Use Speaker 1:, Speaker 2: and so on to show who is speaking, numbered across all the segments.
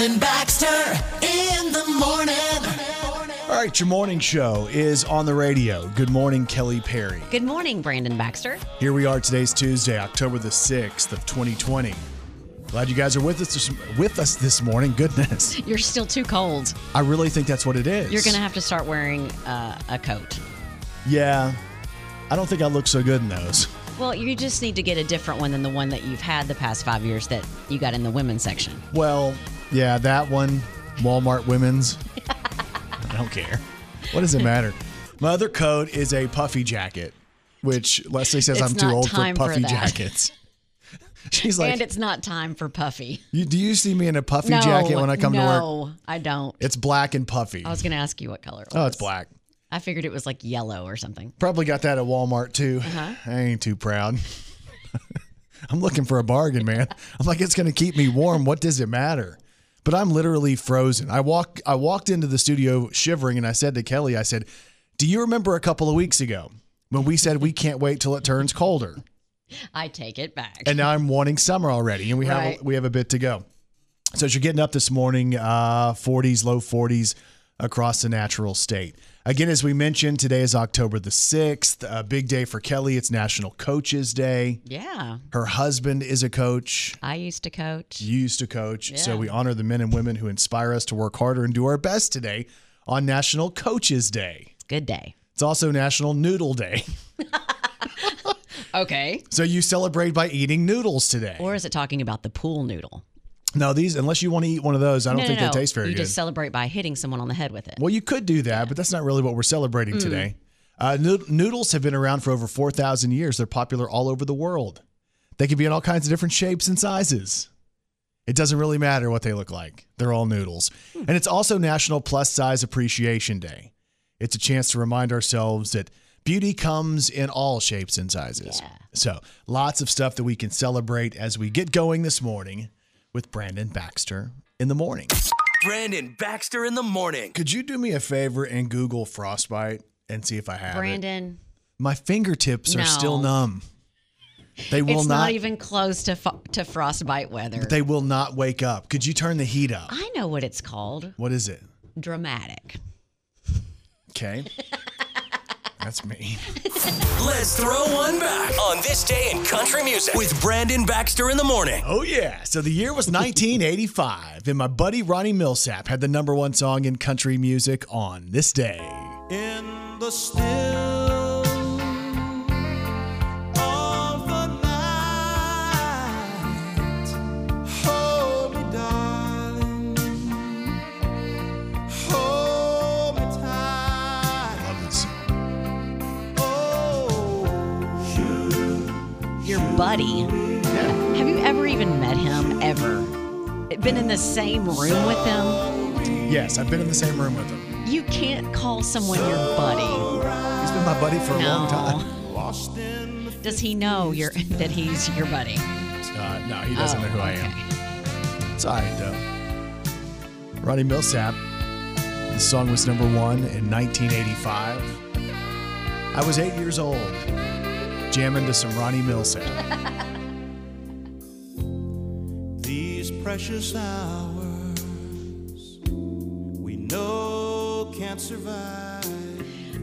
Speaker 1: Brandon Baxter in the morning.
Speaker 2: All right, your morning show is on the radio. Good morning, Kelly Perry.
Speaker 3: Good morning, Brandon Baxter.
Speaker 2: Here we are. Today's Tuesday, October the 6th of 2020. Glad you guys are with us this, with us this morning. Goodness.
Speaker 3: You're still too cold.
Speaker 2: I really think that's what it is.
Speaker 3: You're going to have to start wearing uh, a coat.
Speaker 2: Yeah. I don't think I look so good in those.
Speaker 3: Well, you just need to get a different one than the one that you've had the past five years that you got in the women's section.
Speaker 2: Well, yeah, that one, Walmart women's. I don't care. What does it matter? My other coat is a puffy jacket, which Leslie says
Speaker 3: It's
Speaker 2: I'm too
Speaker 3: not
Speaker 2: old for
Speaker 3: time for
Speaker 2: puffy
Speaker 3: that.
Speaker 2: jackets. She's like,
Speaker 3: and it's not time for puffy.
Speaker 2: you, do you see me in a puffy
Speaker 3: no,
Speaker 2: jacket when I come
Speaker 3: no,
Speaker 2: to work?
Speaker 3: No, I don't.
Speaker 2: It's black and puffy.
Speaker 3: I was going to ask you what color it was.
Speaker 2: oh, it's black.
Speaker 3: I figured it was like yellow or something.
Speaker 2: Probably got that at Walmart too.
Speaker 3: Uh-huh.
Speaker 2: I ain't too proud. I'm looking for a bargain, man. I'm like, it's gonna keep me warm. What does it matter? But I'm literally frozen. I walk I walked into the studio shivering and I said to Kelly, I said, Do you remember a couple of weeks ago when we said we can't wait till it turns colder?
Speaker 3: I take it back.
Speaker 2: And now I'm wanting summer already, and we have
Speaker 3: Right.
Speaker 2: a, we have a bit to go. So as you're getting up this morning, uh, 40s, low 40s across the natural state. Again, as we mentioned, today is October the 6th, a big day for Kelly. It's National Coaches Day.
Speaker 3: yeah.
Speaker 2: Her husband is a coach.
Speaker 3: I used to coach.
Speaker 2: You used to coach. So we honor the men and women who inspire us to work harder and do our best today on National Coaches Day.
Speaker 3: Good day.
Speaker 2: It's also National Noodle Day.
Speaker 3: Okay.
Speaker 2: So you celebrate by eating noodles today.
Speaker 3: Or is it talking about the pool noodle?
Speaker 2: No, these, unless you want to eat one of those, I don't
Speaker 3: no,
Speaker 2: think
Speaker 3: no, no.
Speaker 2: they taste very
Speaker 3: you
Speaker 2: good.
Speaker 3: You just celebrate by hitting someone on the head with it.
Speaker 2: Well, you could do that, but that's not really what we're celebrating
Speaker 3: Mm.
Speaker 2: today. Uh, noodles have been around for over 4,000 years. They're popular all over the world. They can be in all kinds of different shapes and sizes. It doesn't really matter what they look like, they're all noodles.
Speaker 3: Hmm.
Speaker 2: And it's also National Plus Size Appreciation Day. It's a chance to remind ourselves that beauty comes in all shapes and sizes.
Speaker 3: Yeah.
Speaker 2: So, lots of stuff that we can celebrate as we get going this morning with Brandon Baxter in the morning.
Speaker 4: Brandon Baxter in the morning.
Speaker 2: Could you do me a favor and Google frostbite and see if I have it?
Speaker 3: Brandon,
Speaker 2: My fingertips are still numb. They will
Speaker 3: it's
Speaker 2: not.
Speaker 3: not, even close to fo- to frostbite weather.
Speaker 2: they will not wake up. Could you turn the heat up?
Speaker 3: I know what it's called.
Speaker 2: What is it?
Speaker 3: Dramatic.
Speaker 2: Okay. That's me.
Speaker 4: Let's throw one back on this day in country music with Brandon Baxter in the morning.
Speaker 2: Oh yeah. So the year was 1985, and my buddy Ronnie Milsap had the number one song in country music on this day.
Speaker 5: in the still
Speaker 3: Buddy. Have you ever even met him? Ever? Been in the same room with him?
Speaker 2: Yes, I've been in the same room with him.
Speaker 3: You can't call someone your buddy.
Speaker 2: He's been my buddy for a long time.
Speaker 5: lost in the
Speaker 3: Does he know you're, that he's your buddy?
Speaker 2: Uh, no, he doesn't
Speaker 3: Oh,
Speaker 2: know who I am. It's all right, though. Ronnie Milsap. The song was number one in 1985. I was eight years old, jamming to some Ronnie Milsap.
Speaker 5: These precious hours we know can't survive.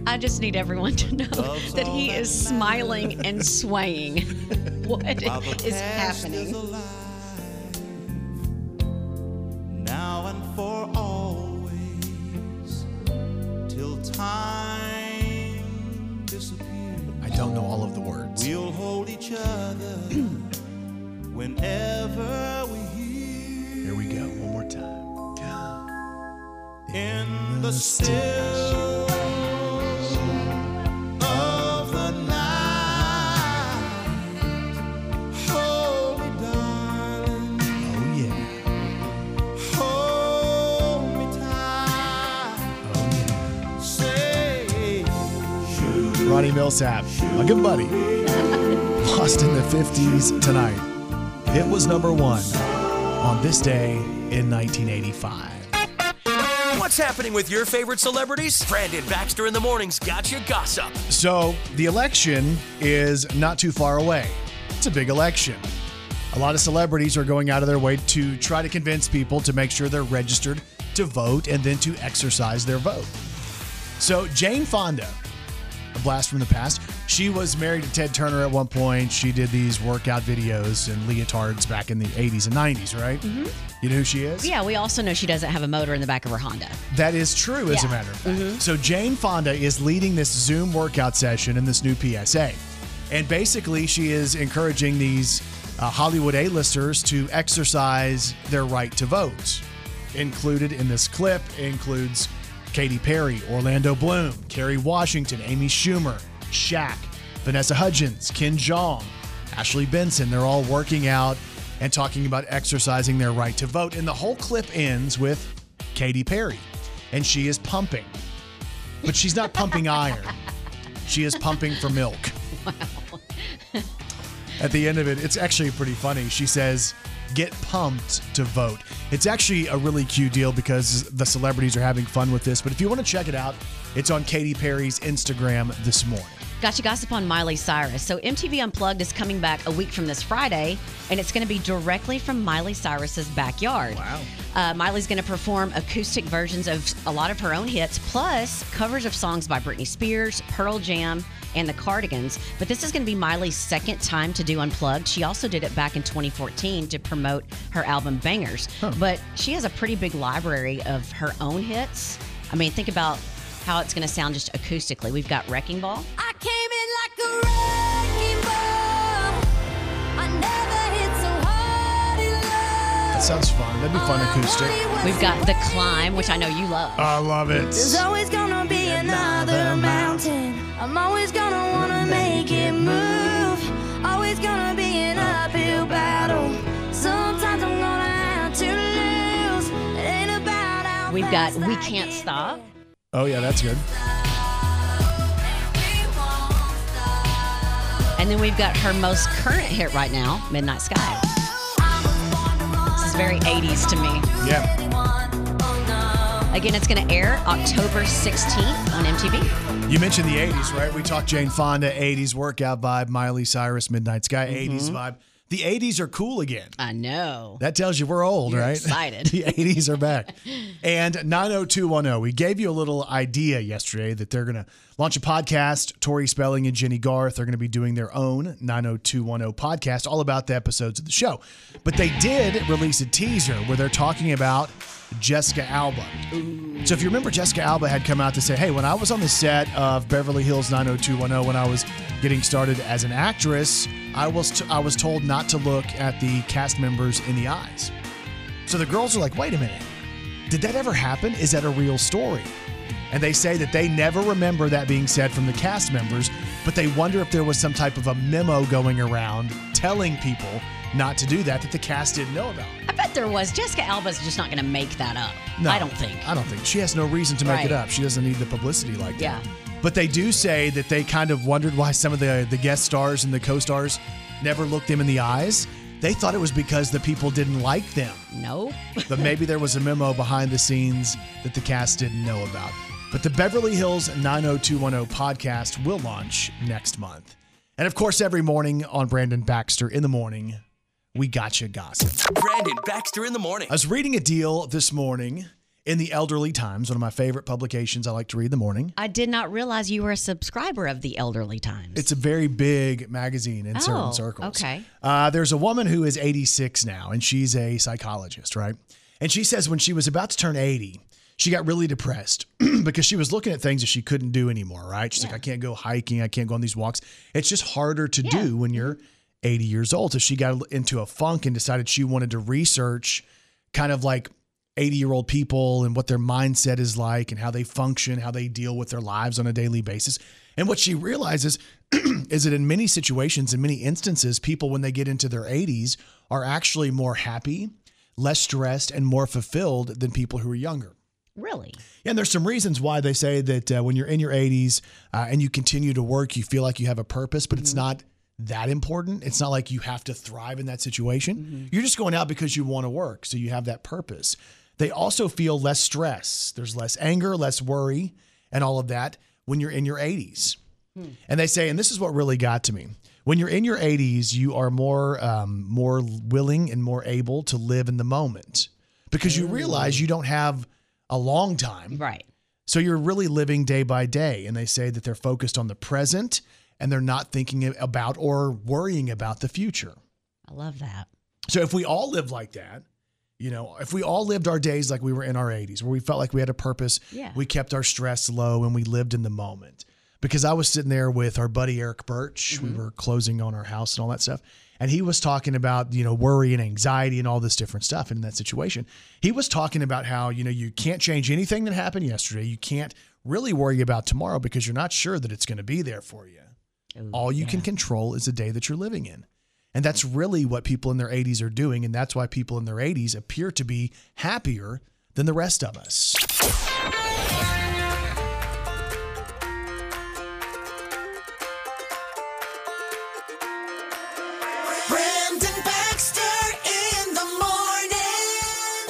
Speaker 3: I just need everyone to know that he is smiling and swaying. what
Speaker 5: is While
Speaker 3: is
Speaker 5: past
Speaker 3: happening?
Speaker 2: Milsap, my good buddy. Lost in the 50s tonight. It was number one on this day in 1985.
Speaker 4: What's happening with your favorite celebrities? Brandon Baxter in the morning's got you gossip.
Speaker 2: So the election is not too far away. It's a big election. A lot of celebrities are going out of their way to try to convince people to make sure they're registered to vote and then to exercise their vote. So, Jane Fonda, a blast from the past, she was married to Ted Turner at one point. She did these workout videos and leotards back in the 80s and 90s, right? Mm-hmm. You know who she is?
Speaker 3: Yeah, we also know she doesn't have a motor in the back of her Honda.
Speaker 2: That is true, as a matter of fact. So Jane Fonda is leading this Zoom workout session in this new PSA. And basically, she is encouraging these uh, Hollywood A-listers to exercise their right to vote. Included in this clip includes Katy Perry, Orlando Bloom, Kerry Washington, Amy Schumer, Shaq, Vanessa Hudgens, Ken Jeong, Ashley Benson. They're all working out and talking about exercising their right to vote. And the whole clip ends with Katy Perry, and she is pumping. But she's not pumping iron. She is pumping for milk. At the end of it, it's actually pretty funny. She says, Get pumped to vote. It's actually a really cute deal because the celebrities are having fun with this. But if you want to check it out, it's on Katy Perry's Instagram this morning.
Speaker 3: Gotcha gossip on Miley Cyrus. So MTV Unplugged is coming back a week from this Friday, and it's going to be directly from Miley Cyrus's backyard.
Speaker 2: Wow.
Speaker 3: Uh, Miley's going to perform acoustic versions of a lot of her own hits, plus covers of songs by Britney Spears, Pearl Jam, and the Cardigans. But this is going to be Miley's second time to do Unplugged. She also did it back in 2014 to promote her album Bangerz. But she has a pretty big library of her own hits. I mean, think about how it's going to sound just acoustically. We've got Wrecking Ball.
Speaker 6: I came in like a wrecking ball. I never hit so hard in love.
Speaker 2: That sounds fun. That'd be fun acoustic.
Speaker 3: We've got The Climb, which I know you love.
Speaker 2: I love it.
Speaker 6: There's always gonna be another mountain. I'm always gonna wanna make it move. Always gonna be an uphill battle. Sometimes I'm gonna have to lose. It ain't about how
Speaker 3: We've got
Speaker 6: fast
Speaker 3: We
Speaker 6: I
Speaker 3: Can't
Speaker 6: get
Speaker 3: Stop.
Speaker 2: Oh, yeah, that's good.
Speaker 6: We won't stop.
Speaker 3: And then we've got her most current hit right now, Midnight Sky.
Speaker 6: I was born to run.
Speaker 3: This is very 80s to me.
Speaker 2: Yeah.
Speaker 6: Anyone, no.
Speaker 3: Again, it's going to air October 16th on MTV.
Speaker 2: You mentioned the 80s, right? We talked Jane Fonda, 80s workout vibe, Miley Cyrus, Midnight Sky, 80s mm-hmm. vibe. The 80s are cool again.
Speaker 3: I know.
Speaker 2: That tells you we're old,
Speaker 3: You're
Speaker 2: right?
Speaker 3: excited.
Speaker 2: the 80s are back. And 90210, we gave you a little idea yesterday that they're going to launch a podcast. Tori Spelling and Jennie Garth are going to be doing their own 90210 podcast, all about the episodes of the show. But they did release a teaser where they're talking about Jessica Alba. So if you remember, Jessica Alba had come out to say, hey, when I was on the set of Beverly Hills 90210, when I was getting started as an actress, I was, t- I was told not to look at the cast members in the eyes. So the girls are like, wait a minute, did that ever happen? Is that a real story? And they say that they never remember that being said from the cast members, but they wonder if there was some type of a memo going around telling people not to do that that the cast didn't know about.
Speaker 3: I bet there was. Jessica Alba's just not going to make that up. No, I don't think.
Speaker 2: I don't think. She has no reason to make it
Speaker 3: Right.
Speaker 2: up. She doesn't need the publicity like that.
Speaker 3: Yeah.
Speaker 2: But they do say that they kind of wondered why some of the the guest stars and the co-stars never looked them in the eyes. They thought it was because the people didn't like them.
Speaker 3: Nope.
Speaker 2: But maybe there was a memo behind the scenes that the cast didn't know about. But the Beverly Hills 90210 podcast will launch next month. And of course, every morning on Brandon Baxter in the morning, we got you gossip.
Speaker 4: Brandon Baxter in the morning.
Speaker 2: I was reading a deal this morning in the Elderly Times, one of my favorite publications I like to read in the morning.
Speaker 3: I did not realize you were a subscriber of the Elderly Times.
Speaker 2: It's a very big magazine in certain
Speaker 3: Oh,
Speaker 2: circles.
Speaker 3: okay.
Speaker 2: Uh, there's a woman who is 86 now, and she's a psychologist, right? And she says when she was about to turn 80, she got really depressed because she was looking at things that she couldn't do anymore, right? She's like, I can't go hiking, I can't go on these walks. It's just harder to do when you're 80 years old. So she got into a funk and decided she wanted to research kind of like 80 year old people and what their mindset is like and how they function, how they deal with their lives on a daily basis. And what she realizes is that in many situations, in many instances, people, when they get into their 80s, are actually more happy, less stressed, and more fulfilled than people who are younger.
Speaker 3: really?
Speaker 2: Yeah, And there's some reasons why they say that uh, when you're in your 80s uh, and you continue to work, you feel like you have a purpose, but it's not that important. It's not like you have to thrive in that situation. You're just going out because you want to work, so you have that purpose. They also feel less stress. There's less anger, less worry, and all of that when you're in your 80s. And they say, and this is what really got to me. When you're in your 80s, you are more um, more willing and more able to live in the moment because you realize you don't have a long time.
Speaker 3: Right.
Speaker 2: So you're really living day by day. And they say that they're focused on the present and they're not thinking about or worrying about the future.
Speaker 3: I love that.
Speaker 2: So if we all live like that, you know, if we all lived our days like we were in our 80s, where we felt like we had a purpose,
Speaker 3: Yeah.
Speaker 2: we kept our stress low and we lived in the moment. Because I was sitting there with our buddy Eric Birch, we mm-hmm. were closing on our house and all that stuff. And he was talking about, you know, worry and anxiety and all this different stuff in that situation. He was talking about how, you know, you can't change anything that happened yesterday. You can't really worry about tomorrow because you're not sure that it's going to be there for you.
Speaker 3: Ooh,
Speaker 2: All you can control is the day that you're living in. And that's really what people in their 80s are doing. And that's why people in their 80s appear to be happier than the rest of us.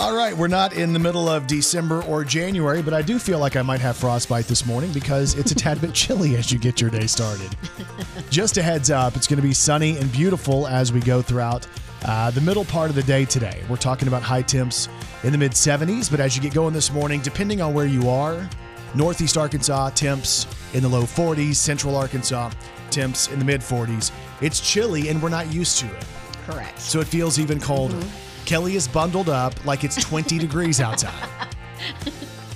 Speaker 2: All right, we're not in the middle of December or January, but I do feel like I might have frostbite this morning because it's a tad bit chilly as you get your day started. Just a heads up, it's going to be sunny and beautiful as we go throughout uh, the middle part of the day today. We're talking about high temps in the mid 70s, but as you get going this morning, depending on where you are, Northeast Arkansas temps in the low 40s, Central Arkansas temps in the mid 40s. It's chilly and we're not used to it.
Speaker 3: Correct.
Speaker 2: So it feels even colder. Kelly is bundled up like it's 20 degrees outside.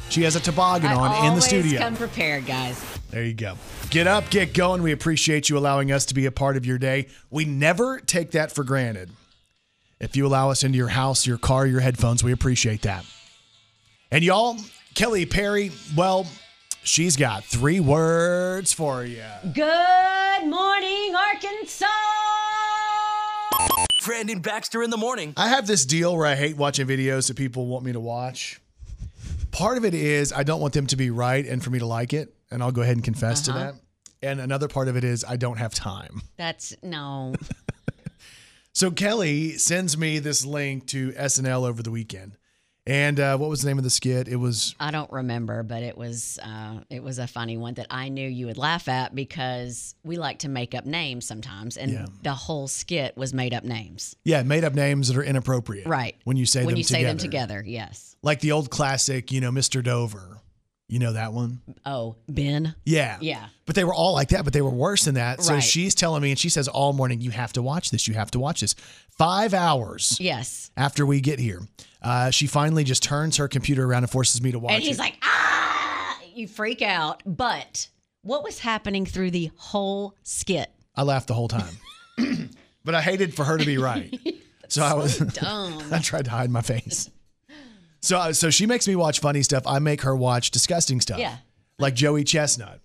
Speaker 2: She has a toboggan
Speaker 3: I
Speaker 2: on in the
Speaker 3: always
Speaker 2: studio.
Speaker 3: come prepared, guys.
Speaker 2: There you go. Get up, get going. We appreciate you allowing us to be a part of your day. We never take that for granted. If you allow us into your house, your car, your headphones, we appreciate that. And y'all, Kelly Perry, well, she's got three words for you.
Speaker 3: Good morning, Arkansas.
Speaker 4: Brandon Baxter in the morning.
Speaker 2: I have this deal where I hate watching videos that people want me to watch. Part of it is I don't want them to be right and for me to like it, and I'll go ahead and confess to uh-huh. that. And another part of it is I don't have time.
Speaker 3: That's no.
Speaker 2: So Kelly sends me this link to SNL over the weekend. And uh, what was the name of the skit? It was
Speaker 3: I don't remember, but it was uh, it was a funny one that I knew you would laugh at because we like to make up names sometimes, and
Speaker 2: Yeah.
Speaker 3: the whole skit was made up names.
Speaker 2: yeah, made up names that are inappropriate.
Speaker 3: Right.
Speaker 2: When you say
Speaker 3: when
Speaker 2: them
Speaker 3: you
Speaker 2: together.
Speaker 3: say them together, yes.
Speaker 2: Like the old classic, you know, Mr. Dover. You know that one?
Speaker 3: Oh, Ben.
Speaker 2: Yeah.
Speaker 3: Yeah.
Speaker 2: But they were all like that, but they were worse than that. So
Speaker 3: Right.
Speaker 2: she's telling me, and she says all morning, you have to watch this. You have to watch this. Five hours
Speaker 3: Yes.
Speaker 2: after we get here, uh, she finally just turns her computer around and forces me to watch
Speaker 3: and he's
Speaker 2: it.
Speaker 3: like, ah, you freak out. But what was happening through the whole skit?
Speaker 2: I laughed the whole time. but I hated for her to be right. so I was
Speaker 3: Dumb.
Speaker 2: I tried to hide my face. So uh, so she makes me watch funny stuff. I make her watch disgusting stuff.
Speaker 3: Yeah.
Speaker 2: Like Joey Chestnut,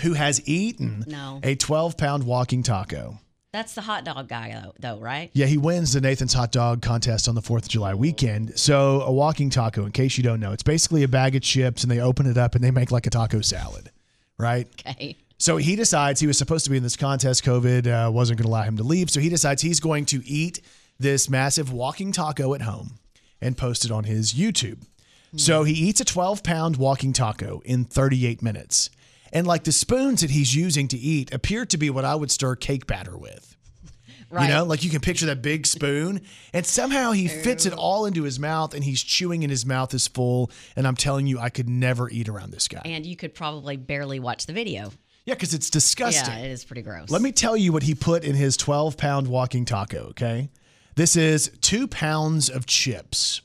Speaker 2: who has eaten
Speaker 3: No.
Speaker 2: a 12 pound walking taco.
Speaker 3: That's the hot dog guy, though, though right?
Speaker 2: Yeah, he wins the Nathan's Hot Dog contest on the 4th of July weekend. So, a walking taco, in case you don't know, it's basically a bag of chips and they open it up and they make like a taco salad, right?
Speaker 3: Okay.
Speaker 2: So he decides he was supposed to be in this contest. COVID uh, wasn't going to allow him to leave. So he decides he's going to eat this massive walking taco at home and post it on his YouTube. So he eats a 12 pound walking taco in 38 minutes. And like the spoons that he's using to eat appear to be what I would stir cake batter with.
Speaker 3: Right.
Speaker 2: You know, like you can picture that big spoon, and somehow he fits it all into his mouth, and he's chewing, and his mouth is full. And I'm telling you, I could never eat around this guy.
Speaker 3: and you could probably barely watch the video.
Speaker 2: Yeah, because it's disgusting.
Speaker 3: Yeah, it is pretty gross.
Speaker 2: Let me tell you what he put in his 12 pound walking taco, okay? This is two pounds of chips.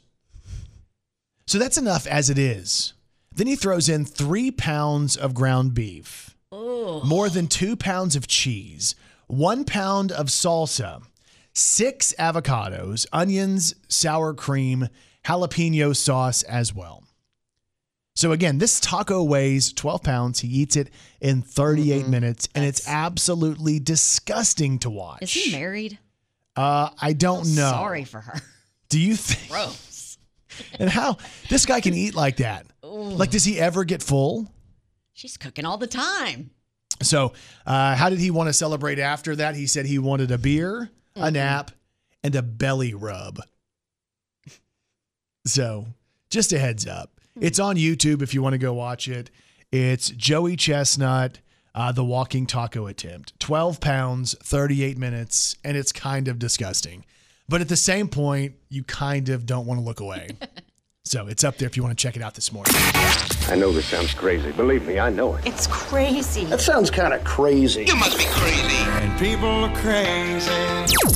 Speaker 2: So that's enough as it is. Then he throws in three pounds of ground beef, more than two pounds of cheese, one pound of salsa, six avocados, onions, sour cream, jalapeno sauce as well. So again, this taco weighs 12 pounds. He eats it in 38 mm-hmm. minutes, and it's absolutely disgusting to watch.
Speaker 3: Is he married?
Speaker 2: Uh, I don't know.
Speaker 3: Sorry for her.
Speaker 2: Do you think?
Speaker 3: Gross.
Speaker 2: And how this guy can eat like that? Like, does he ever get full?
Speaker 3: She's cooking all the time.
Speaker 2: So, uh, how did he want to celebrate after that? He said he wanted a beer, a nap, and a belly rub. So, just a heads up. It's on YouTube if you want to go watch it. It's Joey Chestnut uh, the walking taco attempt. 12 pounds, 38 minutes, and it's kind of disgusting. But at the same point, you kind of don't want to look away. so it's up there if you want to check it out this morning.
Speaker 7: I know this sounds crazy. Believe me, I know it.
Speaker 8: It's crazy.
Speaker 7: That sounds kind of crazy. You must be crazy.
Speaker 5: And people are crazy.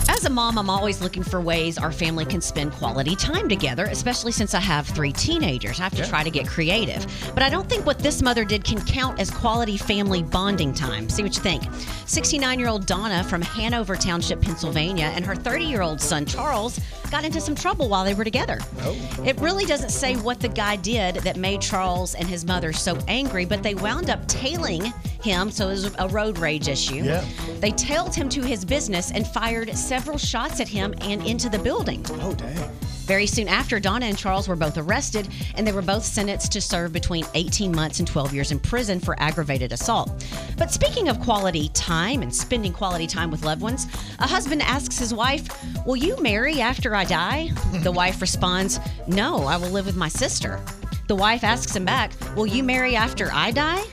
Speaker 3: As a mom, I'm always looking for ways our family can spend quality time together, especially since I have three teenagers. I have to try to get creative. But I don't think what this mother did can count as quality family bonding time. See what you think. 69 year old Donna from Hanover Township, Pennsylvania, and her 30 year old son Charles got into some trouble while they were together. Oh. It really doesn't say what the guy did that made Charles and his mother so angry, but they wound up tailing him, so it was a road rage issue.
Speaker 2: Yeah.
Speaker 3: They tailed him to his business and fired several shots at him and into the building.
Speaker 2: Oh, dang.
Speaker 3: Very soon after, Donna and Charles were both arrested, and they were both sentenced to serve between 18 months and 12 years in prison for aggravated assault. But speaking of quality time and spending quality time with loved ones, a husband asks his wife, Will you marry after I die? The wife responds, No, I will live with my sister. The wife asks him back, Will you marry after I die?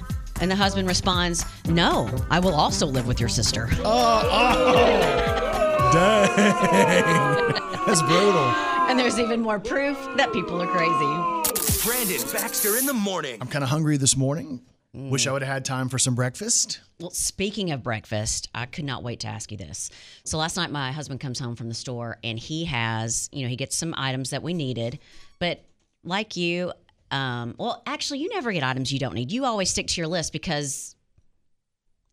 Speaker 3: And the husband responds, No, I will also live with your sister. Oh, oh.
Speaker 2: dang. That's brutal.
Speaker 3: And there's even more proof that people are crazy.
Speaker 4: Brandon Baxter in the morning.
Speaker 2: I'm kind of hungry this morning. Wish I would have had time for some breakfast.
Speaker 3: Well, speaking of breakfast, I could not wait to ask you this. So last night, my husband comes home from the store and he has, you know, he gets some items that we needed, but like you, um, well, actually, you never get items you don't need. You always stick to your list because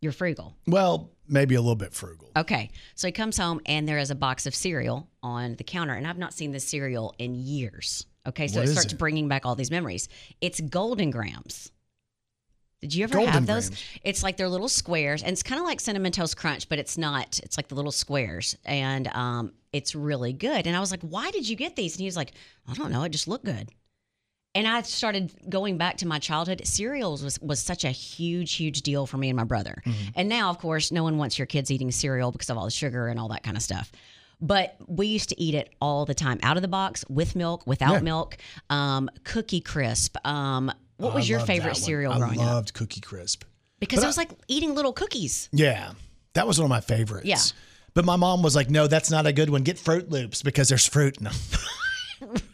Speaker 3: you're frugal.
Speaker 2: Well, maybe a little bit frugal.
Speaker 3: Okay, so he comes home and there is a box of cereal on the counter, and I've not seen this cereal in years. Okay, so
Speaker 2: What
Speaker 3: it starts
Speaker 2: it?
Speaker 3: bringing back all these memories. It's Golden Grahams. Did you ever
Speaker 2: Golden
Speaker 3: have those?
Speaker 2: Grahams.
Speaker 3: It's like they're little squares, and it's kind of like cinnamon toast crunch, but it's not. It's like the little squares, and um, it's really good. And I was like, "Why did you get these?" And he was like, "I don't know. It just looked good." And I started going back to my childhood. Cereals was, was such a huge, huge deal for me and my brother. And now, of course, no one wants your kids eating cereal because of all the sugar and all that kind of stuff. But we used to eat it all the time, out of the box, with milk, without
Speaker 2: Yeah.
Speaker 3: milk, um, Cookie Crisp. Um, what
Speaker 2: Oh,
Speaker 3: was
Speaker 2: I
Speaker 3: your favorite cereal
Speaker 2: I
Speaker 3: growing up?
Speaker 2: loved Cookie Crisp.
Speaker 3: Because
Speaker 2: but
Speaker 3: it was like eating little cookies.
Speaker 2: Yeah, that was one of my favorites.
Speaker 3: Yeah.
Speaker 2: But my mom was like, no, that's not a good one. Get Froot Loops because there's fruit in them.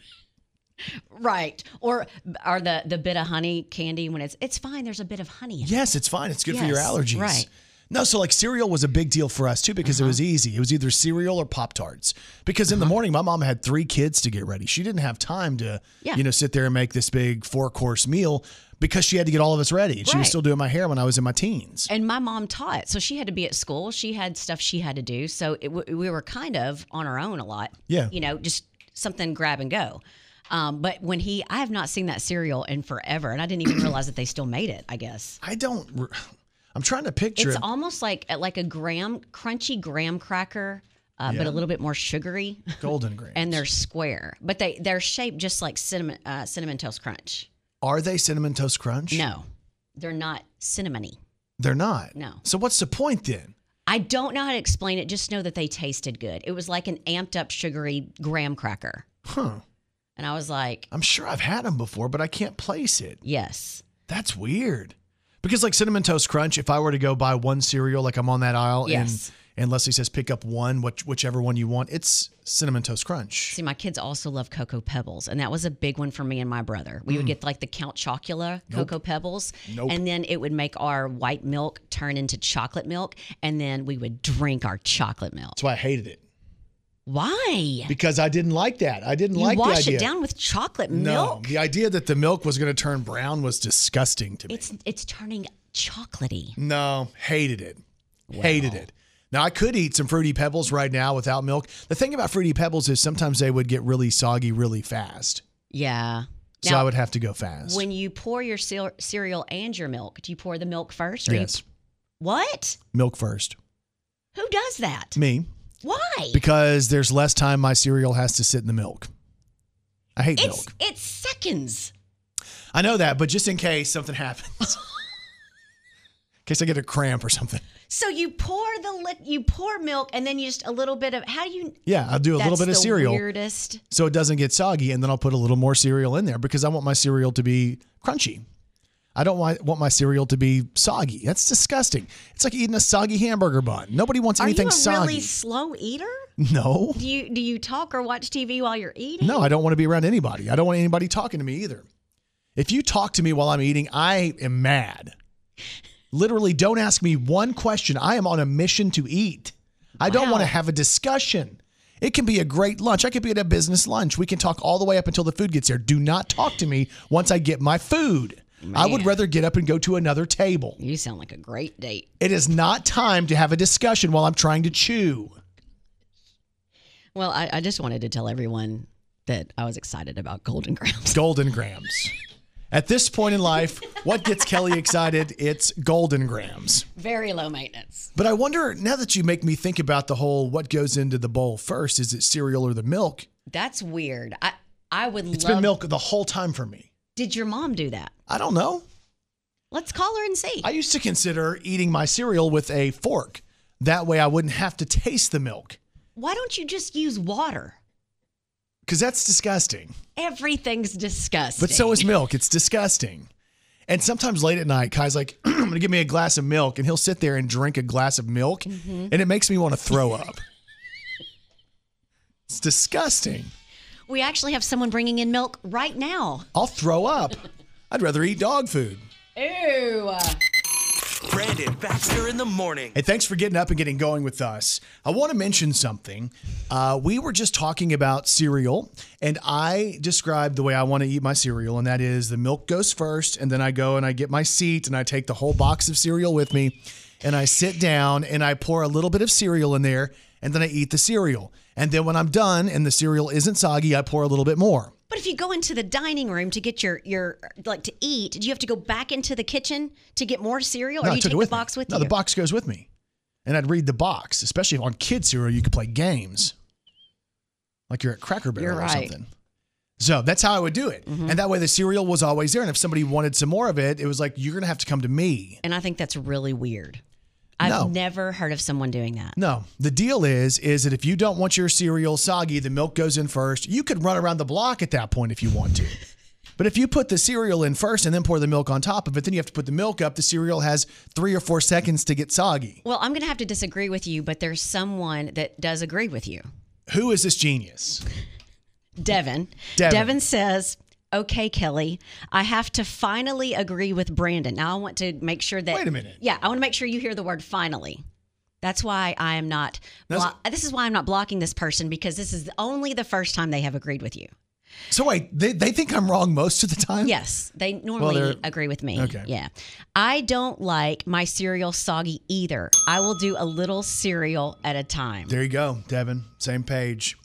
Speaker 3: Right. Or are the the bit of honey candy when it's it's fine, there's a bit of honey in it.
Speaker 2: yes, it's fine. It's good for your
Speaker 3: Yes,
Speaker 2: allergies.
Speaker 3: right. Uh-huh.
Speaker 2: No, so like cereal was a big deal for us too because it was easy. It was either cereal or Pop Tarts. Because in the morning, my mom had three kids to get ready. She didn't have time to,
Speaker 3: Yeah.
Speaker 2: you know, sit there and make this big four course meal because she had to get all of us ready. And she was
Speaker 3: Right.
Speaker 2: still doing my hair when I was in my teens.
Speaker 3: And my mom taught, so she had to be at school. She had stuff she had to do, so it, w- we were kind of on our own a lot.
Speaker 2: Yeah.
Speaker 3: you know, just something grab and go. Um, but when he, I have not seen that cereal in forever, and I didn't even realize that they still made it. I guess
Speaker 2: I don't. re- I'm trying to picture.
Speaker 3: it's
Speaker 2: it.
Speaker 3: almost like like a graham crunchy graham cracker, uh, but a little bit more sugary,
Speaker 2: Golden grahams.
Speaker 3: and they're square, but they they're shaped just like cinnamon uh, cinnamon toast crunch.
Speaker 2: Are they cinnamon toast crunch?
Speaker 3: No, they're not cinnamony.
Speaker 2: they're not.
Speaker 3: No.
Speaker 2: So what's the point then?
Speaker 3: I don't know how to explain it. Just know that they tasted good. It was like an amped up sugary graham cracker.
Speaker 2: Huh.
Speaker 3: And I was like,
Speaker 2: I'm sure I've had them before, but I can't place it.
Speaker 3: yes.
Speaker 2: That's weird. Because like cinnamon toast crunch, if I were to go buy one cereal, like I'm on that aisle,
Speaker 3: Yes.
Speaker 2: and and Leslie says pick up one, which, whichever one you want, it's cinnamon toast crunch.
Speaker 3: See, my kids also love Cocoa Pebbles, and that was a big one for me and my brother. We would get like the Count Chocula Cocoa Pebbles,
Speaker 2: Mm. Nope.
Speaker 3: and then it would make our white milk turn into chocolate milk, and then we would drink our chocolate milk.
Speaker 2: That's why I hated it
Speaker 3: Why?
Speaker 2: because I didn't like that. I didn't
Speaker 3: You
Speaker 2: like the idea.
Speaker 3: You wash it down with chocolate milk.
Speaker 2: no, the idea that the milk was going to turn brown was disgusting to me.
Speaker 3: It's it's turning chocolatey.
Speaker 2: No, hated it. Hated it. Now I could eat some fruity pebbles right now without milk. The thing about fruity pebbles is sometimes they would get really soggy really fast.
Speaker 3: Yeah.
Speaker 2: So
Speaker 3: Now,
Speaker 2: I would have to go fast.
Speaker 3: when you pour your cere- cereal and your milk, do you pour the milk first?
Speaker 2: Yes,
Speaker 3: You, what?
Speaker 2: milk first.
Speaker 3: Who does that?
Speaker 2: Me,
Speaker 3: Why?
Speaker 2: because there's less time my cereal has to sit in the milk. I hate
Speaker 3: it's
Speaker 2: milk.
Speaker 3: it's seconds.
Speaker 2: I know that, but just in case something happens, in case I get a cramp or something.
Speaker 3: So you pour the lick, you pour milk, and then you just a little bit of. How do you?
Speaker 2: Yeah, I'll do a little bit of cereal
Speaker 3: Weirdest.
Speaker 2: so it doesn't get soggy, and then I'll put a little more cereal in there because I want my cereal to be crunchy. I don't want, want my cereal to be soggy. That's disgusting. It's like eating a soggy hamburger bun. Nobody wants
Speaker 3: Are you
Speaker 2: anything
Speaker 3: a
Speaker 2: soggy.
Speaker 3: really slow eater?
Speaker 2: no.
Speaker 3: Do you do you talk or watch TV while you're eating?
Speaker 2: No, I don't want to be around anybody. I don't want anybody talking to me either. If you talk to me while I'm eating, I am mad. Literally, don't ask me one question. I am on a mission to eat. I don't
Speaker 3: Wow.
Speaker 2: want to have a discussion. It can be a great lunch. I could be at a business lunch. We can talk all the way up until the food gets here. Do not talk to me once I get my food. I would rather get up and go to another table.
Speaker 3: You sound like a great date.
Speaker 2: It is not time to have a discussion while I'm trying to chew.
Speaker 3: Well, I, I just wanted to tell everyone that I was excited about Golden Grahams.
Speaker 2: Golden grahams. At this point in life, what gets Kelly excited? It's golden grahams.
Speaker 3: Very low maintenance.
Speaker 2: But I wonder now that you make me think about the whole what goes into the bowl first, is it cereal or the milk?
Speaker 3: That's weird. I I would
Speaker 2: It's
Speaker 3: love.
Speaker 2: been milk the whole time for me.
Speaker 3: Did your mom do that?
Speaker 2: I don't know.
Speaker 3: Let's call her and see.
Speaker 2: I used to consider eating my cereal with a fork. That way I wouldn't have to taste the milk
Speaker 3: Why don't you just use water?
Speaker 2: because that's disgusting.
Speaker 3: Everything's disgusting.
Speaker 2: But so is milk. It's disgusting. And sometimes late at night, Kai's like, I'm going to give me a glass of milk. And he'll sit there and drink a glass of milk.
Speaker 3: Mm-hmm.
Speaker 2: And it makes me want to throw up. it's disgusting.
Speaker 3: We actually have someone bringing in milk right now.
Speaker 2: I'll throw up. I'd rather eat dog food.
Speaker 3: Ew.
Speaker 4: Brandon Baxter in the morning.
Speaker 2: Hey, thanks for getting up and getting going with us. I want to mention something. Uh, we were just talking about cereal, and I described the way I want to eat my cereal, and that is the milk goes first, and then I go and I get my seat, and I take the whole box of cereal with me, and I sit down and I pour a little bit of cereal in there, and then I eat the cereal. And then when I'm done and the cereal isn't soggy, I pour a little bit more.
Speaker 3: But if you go into the dining room to get your your like to eat, do you have to go back into the kitchen to get more cereal, or
Speaker 2: No, I
Speaker 3: you
Speaker 2: took
Speaker 3: take the
Speaker 2: me.
Speaker 3: box with
Speaker 2: no,
Speaker 3: you?
Speaker 2: No, the box goes with me. And I'd read the box, especially on kid cereal, you could play games. Like you're at Cracker Barrel or.
Speaker 3: Mm-hmm.
Speaker 2: something. So that's how I would do it. And that way the cereal was always there. And if somebody wanted some more of it, it was like, you're going to have to come to me.
Speaker 3: And I think that's really weird. I've
Speaker 2: No.
Speaker 3: never heard of someone doing that.
Speaker 2: No, the deal is, is that if you don't want your cereal soggy, the milk goes in first. You could run around the block at that point if you want to. But if you put the cereal in first and then pour the milk on top of it, then you have to put the milk up. The cereal has three or four seconds to get soggy.
Speaker 3: Well, I'm going to have to disagree with you, but there's someone that does agree with you.
Speaker 2: Who is this genius?
Speaker 3: Devin.
Speaker 2: Devin.
Speaker 3: says, Okay, Kelly, I have to finally agree with Brandon. Now I want to make sure that.
Speaker 2: Wait a minute.
Speaker 3: Yeah, I want to make sure you hear the word finally. That's why I am not. Blo- this is why I'm not blocking this person because this is only the first time they have agreed with you.
Speaker 2: So wait, they, they think I'm wrong most of the time?
Speaker 3: Yes, they normally
Speaker 2: they're-
Speaker 3: agree with me.
Speaker 2: Okay.
Speaker 3: Yeah. I don't like my cereal soggy either. I will do a little cereal at a time.
Speaker 2: There you go, Devin. Same page.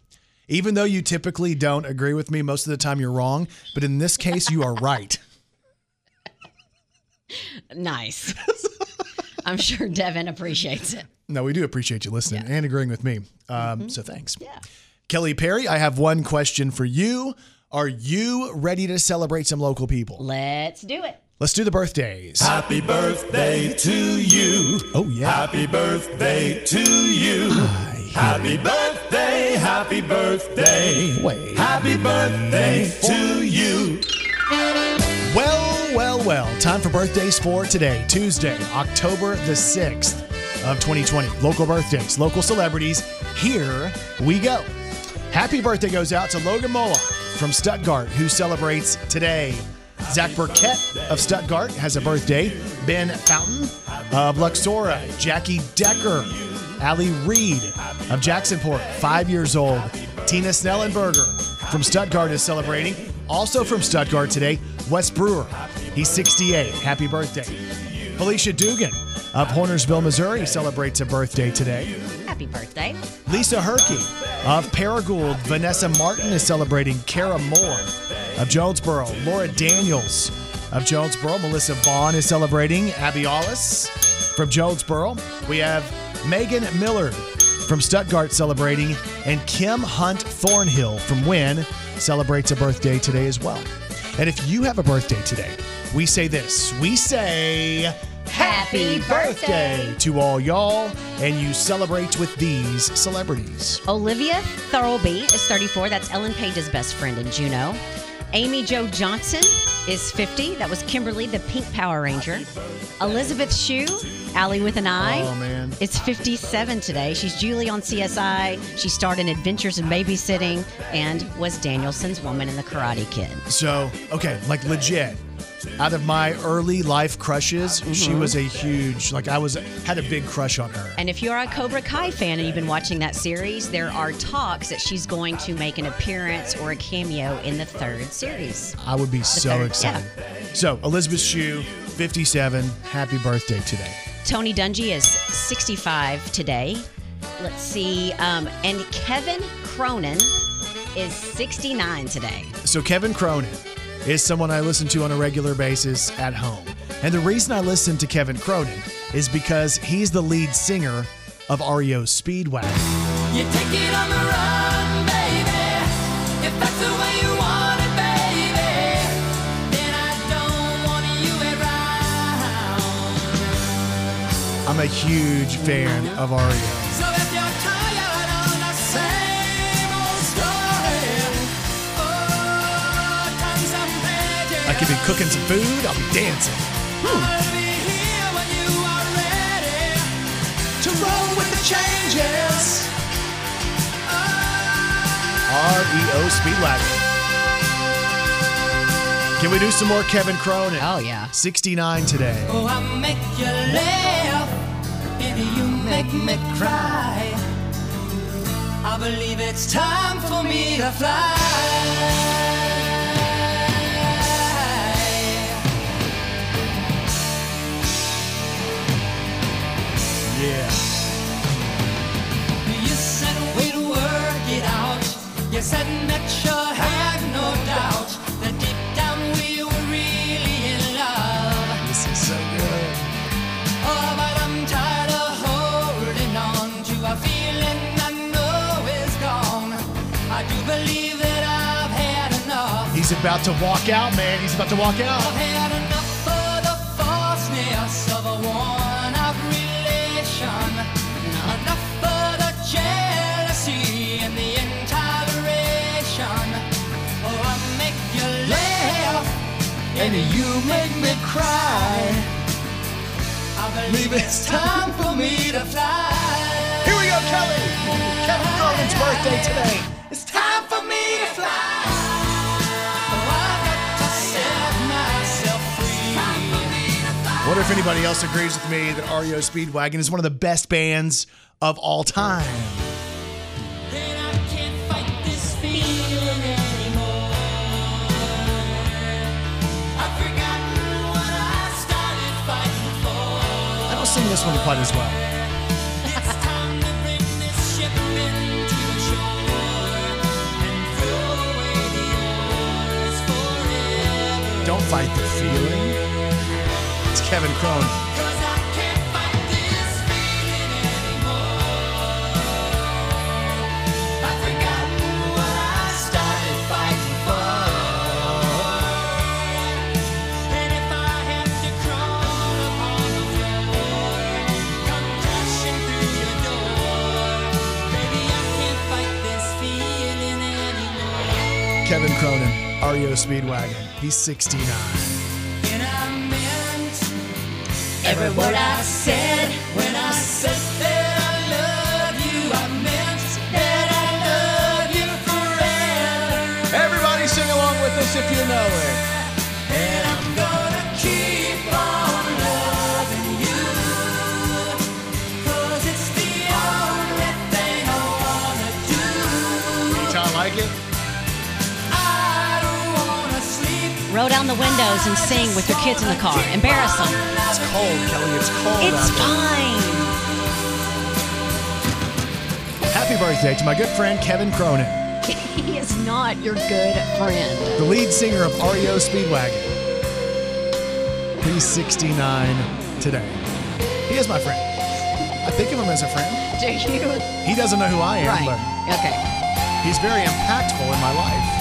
Speaker 2: Even though you typically don't agree with me, most of the time you're wrong. But in this case, you are right.
Speaker 3: Nice. I'm sure Devin appreciates it.
Speaker 2: No, we do appreciate you listening and agreeing with me. Um, So thanks. Yeah. Kelly Perry, I have one question for you. Are you ready to celebrate some local people?
Speaker 3: Let's do it.
Speaker 2: Let's do the birthdays.
Speaker 5: Happy birthday to you.
Speaker 2: Oh, yeah.
Speaker 5: Happy birthday to you. Happy birthday, happy birthday.
Speaker 2: Wait.
Speaker 5: Happy birthday to you.
Speaker 2: Well, well, well. Time for birthdays for today, Tuesday, October the 6th of 2020. Local birthdays, local celebrities. Here we go. Happy birthday goes out to Logan Moloch from Stuttgart, who celebrates today. Zach Burkett of Stuttgart has a birthday. Ben Fountain of Luxora. Jackie Decker. Ali Reed of Jacksonport, five years old. Tina Snellenberger from Stuttgart is celebrating. Also from Stuttgart today, Wes Brewer. He's 68. Happy birthday. Felicia Dugan of Hornersville, Missouri celebrates a birthday today.
Speaker 3: Happy birthday.
Speaker 2: Lisa Herkey of Paragould. Vanessa Martin is celebrating. Kara Moore of Jonesboro. Laura Daniels of Jonesboro. Melissa Vaughn is celebrating. Abby Ollis from Jonesboro. We have Megan Miller from Stuttgart celebrating. And Kim Hunt Thornhill from Wynne celebrates a birthday today as well. And if you have a birthday today, we say this. We say
Speaker 3: Happy birthday.
Speaker 2: to all y'all, and you celebrate with these celebrities.
Speaker 3: Olivia Thirlby is 34. That's Ellen Page's best friend in Juno. Amy Jo Johnson is 50. That was Kimberly, the Pink Power Ranger. Elizabeth Shue, Allie with an Eye.
Speaker 2: Oh, man.
Speaker 3: It's 57 today. She's Julie on CSI. She starred in Adventures in Babysitting and was Daniel-san's woman in The Karate Kid.
Speaker 2: So, okay, like legit. Out of my early life crushes,
Speaker 3: Mm-hmm.
Speaker 2: she was a huge like I was had a big crush on her.
Speaker 3: And if you're a Cobra Kai fan and you've been watching that series, there are talks that she's going to make an appearance or a cameo in the third series.
Speaker 2: I would be so
Speaker 3: third,
Speaker 2: excited. So, Elizabeth Shue, 57, happy birthday today.
Speaker 3: Tony Dungy is 65 today. Let's see. Um, and Kevin Cronin is 69 today.
Speaker 2: So Kevin Cronin is someone I listen to on a regular basis at home. And the reason I listen to Kevin Cronin is because he's the lead singer of REO Speedwagon.
Speaker 1: You take it on the run, baby. If that's the way you want it, baby, then I don't want you around.
Speaker 2: I'm a huge fan of REO.
Speaker 1: Pages.
Speaker 2: I could be cooking some food, I'll be dancing. Hmm.
Speaker 1: I'll be here when you are ready to roll with the changes.
Speaker 2: REO Speedwagon. Can we do some more Kevin Cronin?
Speaker 3: Oh, yeah.
Speaker 2: 69 today.
Speaker 1: Oh, I make you laugh, baby, you make me cry. I believe it's time for me to fly.
Speaker 2: Yeah.
Speaker 1: You said we'd work it out. You said that you had no doubt that deep down we were really in love.
Speaker 2: This is so good.
Speaker 1: Oh, but I'm tired of holding on to a feeling I know is gone. I do believe that I've had enough.
Speaker 2: He's about to walk out, man. He's about to walk out.
Speaker 1: I've had enough of the falseness of a worn-out and you make me cry. I believe it's time for me to fly.
Speaker 2: Here we go, Kelly. Kevin Cronin's birthday today.
Speaker 1: It's time for me to fly. Oh, I've got to set myself free.
Speaker 2: Wonder if anybody else agrees with me that REO Speedwagon is one of the best bands of all time.
Speaker 1: This
Speaker 2: one quite as well. Don't fight the feeling. It's Kevin Cronin. Cronin, REO Speedwagon. He's 69.
Speaker 1: And I meant every word I said when I said that I love you. I meant that I love you forever.
Speaker 2: Everybody sing along with us if you know it.
Speaker 3: Roll down the windows and sing with your kids in the car. Embarrass them.
Speaker 2: It's cold, Kelly. It's cold
Speaker 3: It's
Speaker 2: out there.
Speaker 3: fine.
Speaker 2: Happy birthday to my good friend Kevin Cronin,
Speaker 3: He is not your good friend.
Speaker 2: the lead singer of REO Speedwagon. He's 69 today. He is my friend. I think of him as a friend.
Speaker 3: Do you?
Speaker 2: He doesn't know who I am,
Speaker 3: Right.
Speaker 2: but
Speaker 3: Okay.
Speaker 2: he's very impactful in my life.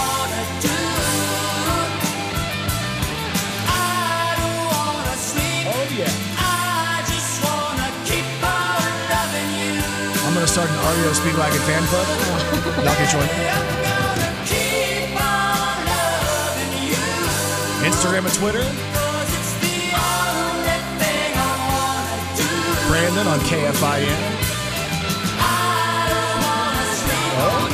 Speaker 2: gonna start an REO Speedwagon fan club. Y'all can join. Instagram and Twitter. Brandon on KFIN. Oh,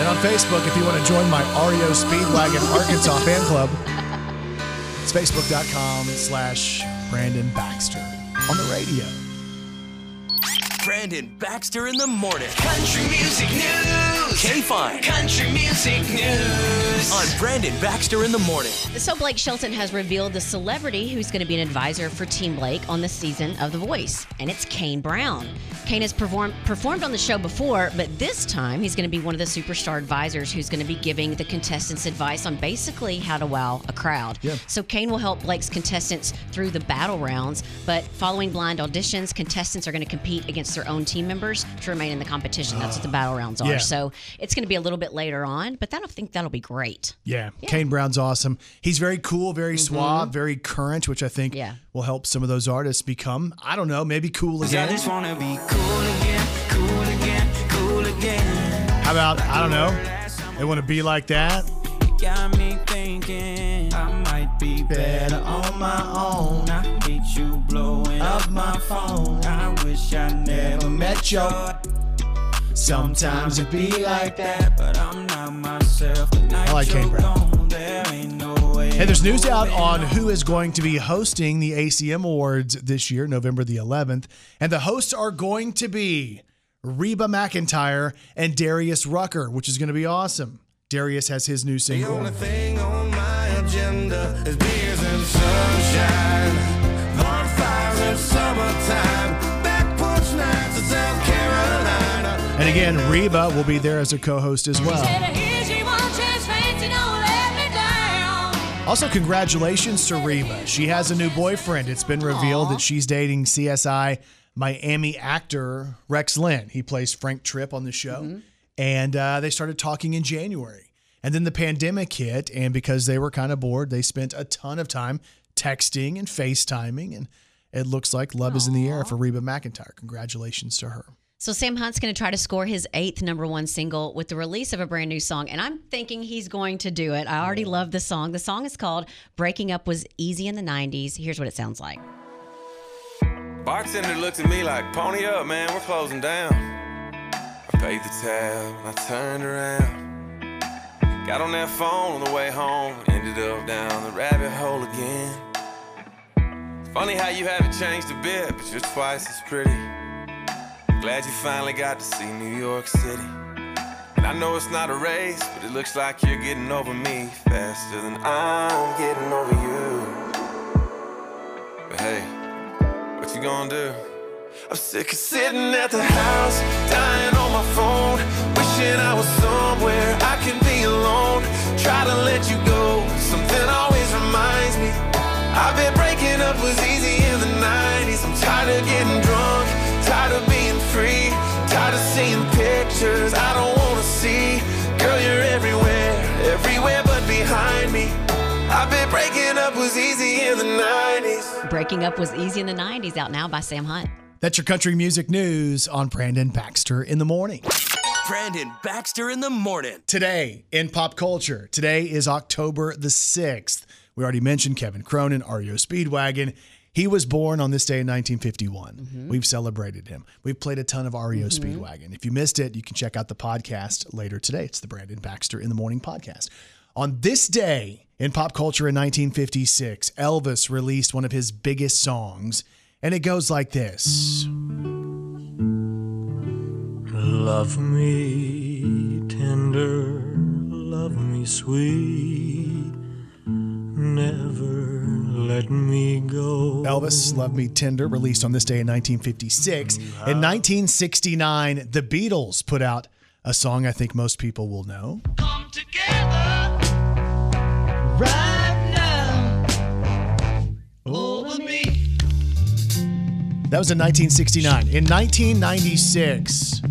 Speaker 2: and on Facebook, if you want to join my REO Speedwagon Arkansas fan club, it's facebook.com slash Brandon Baxter on the radio.
Speaker 4: Brandon Baxter in the morning.
Speaker 8: Country music news.
Speaker 4: KFIN
Speaker 8: Country music news.
Speaker 4: On Brandon Baxter in the morning.
Speaker 3: So Blake Shelton has revealed the celebrity who's going to be an advisor for Team Blake on the season of The Voice, and it's Kane Brown. Kane has performed performed on the show before, but this time he's going to be one of the superstar advisors who's going to be giving the contestants advice on basically how to wow a crowd.
Speaker 2: Yeah.
Speaker 3: So Kane will help Blake's contestants through the battle rounds, but following blind auditions, contestants are going to compete against their own team members to remain in the competition. That's what the ah. battle rounds are.
Speaker 2: Yeah.
Speaker 3: So it's going to be a little bit later on, but that'll think that'll be great.
Speaker 2: Yeah, Kane Brown's awesome. He's very cool, very suave, very current, which I think
Speaker 3: Mm-hmm. Yeah.
Speaker 2: will help some of those artists become, I don't know, maybe cool
Speaker 8: I
Speaker 2: again.
Speaker 8: just wanna be cool again, cool again, cool again.
Speaker 2: How about, I don't know, they want to be like that?
Speaker 8: Got me thinking I might be better on my own. I hate you blowing up my phone. I wish I never met you.
Speaker 2: Sometimes it be like
Speaker 8: that, but I'm not myself. The
Speaker 2: like Kane Brown.
Speaker 8: gone, there ain't no way.
Speaker 2: Hey, there's news out on who is going to be hosting the ACM Awards this year, November the 11th. And the hosts are going to be Reba McEntire and Darius Rucker, which is going to be awesome. Darius has his new single.
Speaker 5: thing on my agenda is beers and sunshine. Bonfires in summertime. Back porch nights in South Carolina.
Speaker 2: And again, Reba will be there as a co host as well. Also, congratulations to Reba. She has a new boyfriend. It's been revealed that she's dating CSI Miami actor Rex Linn. He plays Frank Tripp on the show. And uh, they started talking in January. And then the pandemic hit. And because they were kind of bored, they spent a ton of time texting and FaceTiming. And it looks like love is in the air for Reba McEntire. Congratulations to her.
Speaker 3: So Sam Hunt's going to try to score his eighth number one single with the release of a brand new song, and I'm thinking he's going to do it. I already love the song. The song is called "Breaking Up Was Easy in the '90s." Here's what it sounds like.
Speaker 9: Bartender looked at me like, pony up, man, we're closing down. I paid the tab and I turned around. Got on that phone on the way home, ended up down the rabbit hole again. Funny how you haven't changed a bit, but you're twice as pretty. Glad you finally got to see New York City. And I know it's not a race, but it looks like you're getting over me faster than I'm getting over you. But hey, what you gonna do? I'm sick of sitting at the house, dying on my phone, wishing I was somewhere I can be alone. Try to let you go, something always reminds me. I've been breaking up was easy in the 90s. I'm tired of getting pictures I don't wanna see. Girl, you're everywhere, everywhere but behind me. I've been breaking up was easy in the 90s.
Speaker 3: "Breaking Up Was Easy in the '90s" out now by Sam Hunt.
Speaker 2: That's your country music news on Brandon Baxter in the morning.
Speaker 4: Brandon Baxter in the morning.
Speaker 2: Today in pop culture, today is October the 6th. We already mentioned Kevin Cronin, REO Speedwagon. He was born on this day in 1951. Mm-hmm. We've celebrated him. We've played a ton of REO mm-hmm. Speedwagon. If you missed it, you can check out the podcast later today. It's the Brandon Baxter in the Morning podcast. On this day in pop culture in 1956, Elvis released one of his biggest songs, and it goes like this.
Speaker 5: Love me tender, love me sweet, never let me go.
Speaker 2: Elvis, Love Me Tender, released on this day in 1956. In 1969, the Beatles put out a song I think most people will know.
Speaker 8: Come together right now over me.
Speaker 2: That was in 1969. In 1996,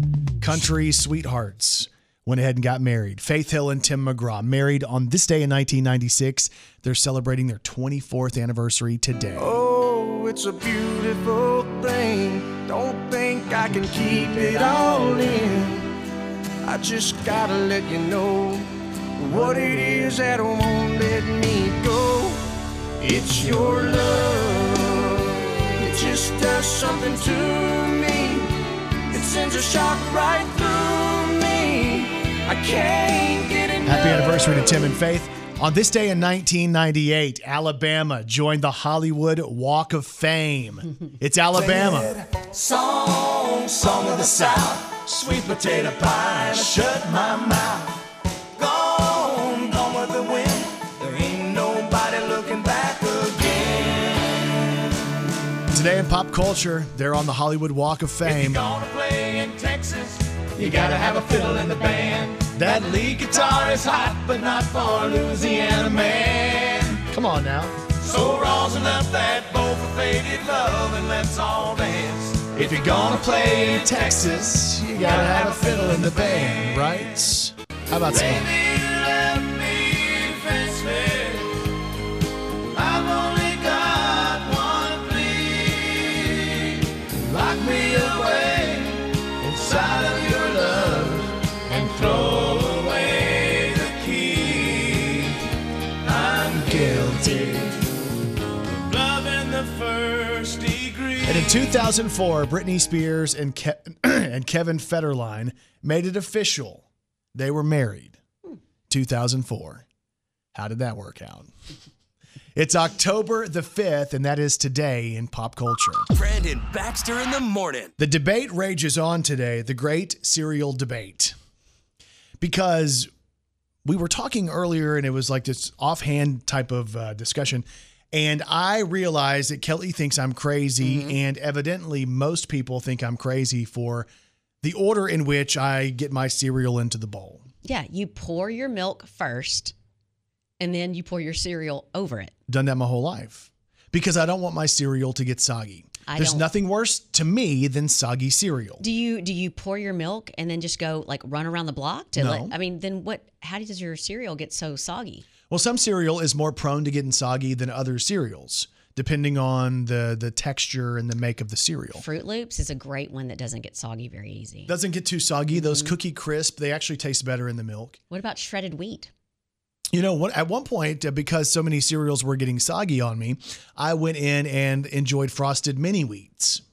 Speaker 2: Country Sweethearts went ahead and got married. Faith Hill and Tim McGraw married on this day in 1996. They're celebrating their 24th anniversary today.
Speaker 5: Oh, it's a beautiful thing. Don't think I can keep it all in. I just gotta let you know what it is that won't let me go. It's your love. It just does something to me. It sends a shock right through
Speaker 2: Happy anniversary to Tim and Faith. On this day in 1998, Alabama joined the Hollywood Walk of Fame. It's Alabama.
Speaker 5: Song, song of the South, sweet potato pie, shut my mouth. Gone, gone with the wind. There ain't nobody looking back again.
Speaker 2: Today in pop culture, they're on the Hollywood Walk of Fame.
Speaker 5: You gotta have a fiddle in the band. That lead guitar is hot, but not for Louisiana man.
Speaker 2: Come on now.
Speaker 5: So rosin up that bowl for faded love and let's all dance. If you're gonna play in Texas, you gotta have a fiddle in the band.
Speaker 2: Right? How about some? 2004, Britney Spears and, Ke- and Kevin Federline made it official. They were married. 2004. How did that work out? It's October the 5th, and that is today in pop culture.
Speaker 4: Brandon Baxter in the morning.
Speaker 2: The debate rages on today, the great serial debate. Because we were talking earlier and it was like this offhand type of uh, discussion. And I realize that Kelly thinks I'm crazy, mm-hmm. and evidently most people think I'm crazy for the order in which I get my cereal into the bowl.
Speaker 3: Yeah, you pour your milk first and then you pour your cereal over it.
Speaker 2: Done that my whole life because I don't want my cereal to get soggy.
Speaker 3: I
Speaker 2: There's
Speaker 3: don't-
Speaker 2: nothing worse to me than soggy cereal.
Speaker 3: Do you do you pour your milk and then just go like run around the block to
Speaker 2: No.
Speaker 3: let I mean then what how does your cereal get so soggy?
Speaker 2: Well, some cereal is more prone to getting soggy than other cereals, depending on the the texture and the make of the cereal.
Speaker 3: Froot Loops is a great one that doesn't get soggy very easy.
Speaker 2: Doesn't get too soggy. Those
Speaker 3: Mm-hmm.
Speaker 2: cookie crisp, they actually taste better in the milk.
Speaker 3: What about shredded wheat?
Speaker 2: You know, what, at one point, uh, because so many cereals were getting soggy on me, I went in and enjoyed frosted mini wheats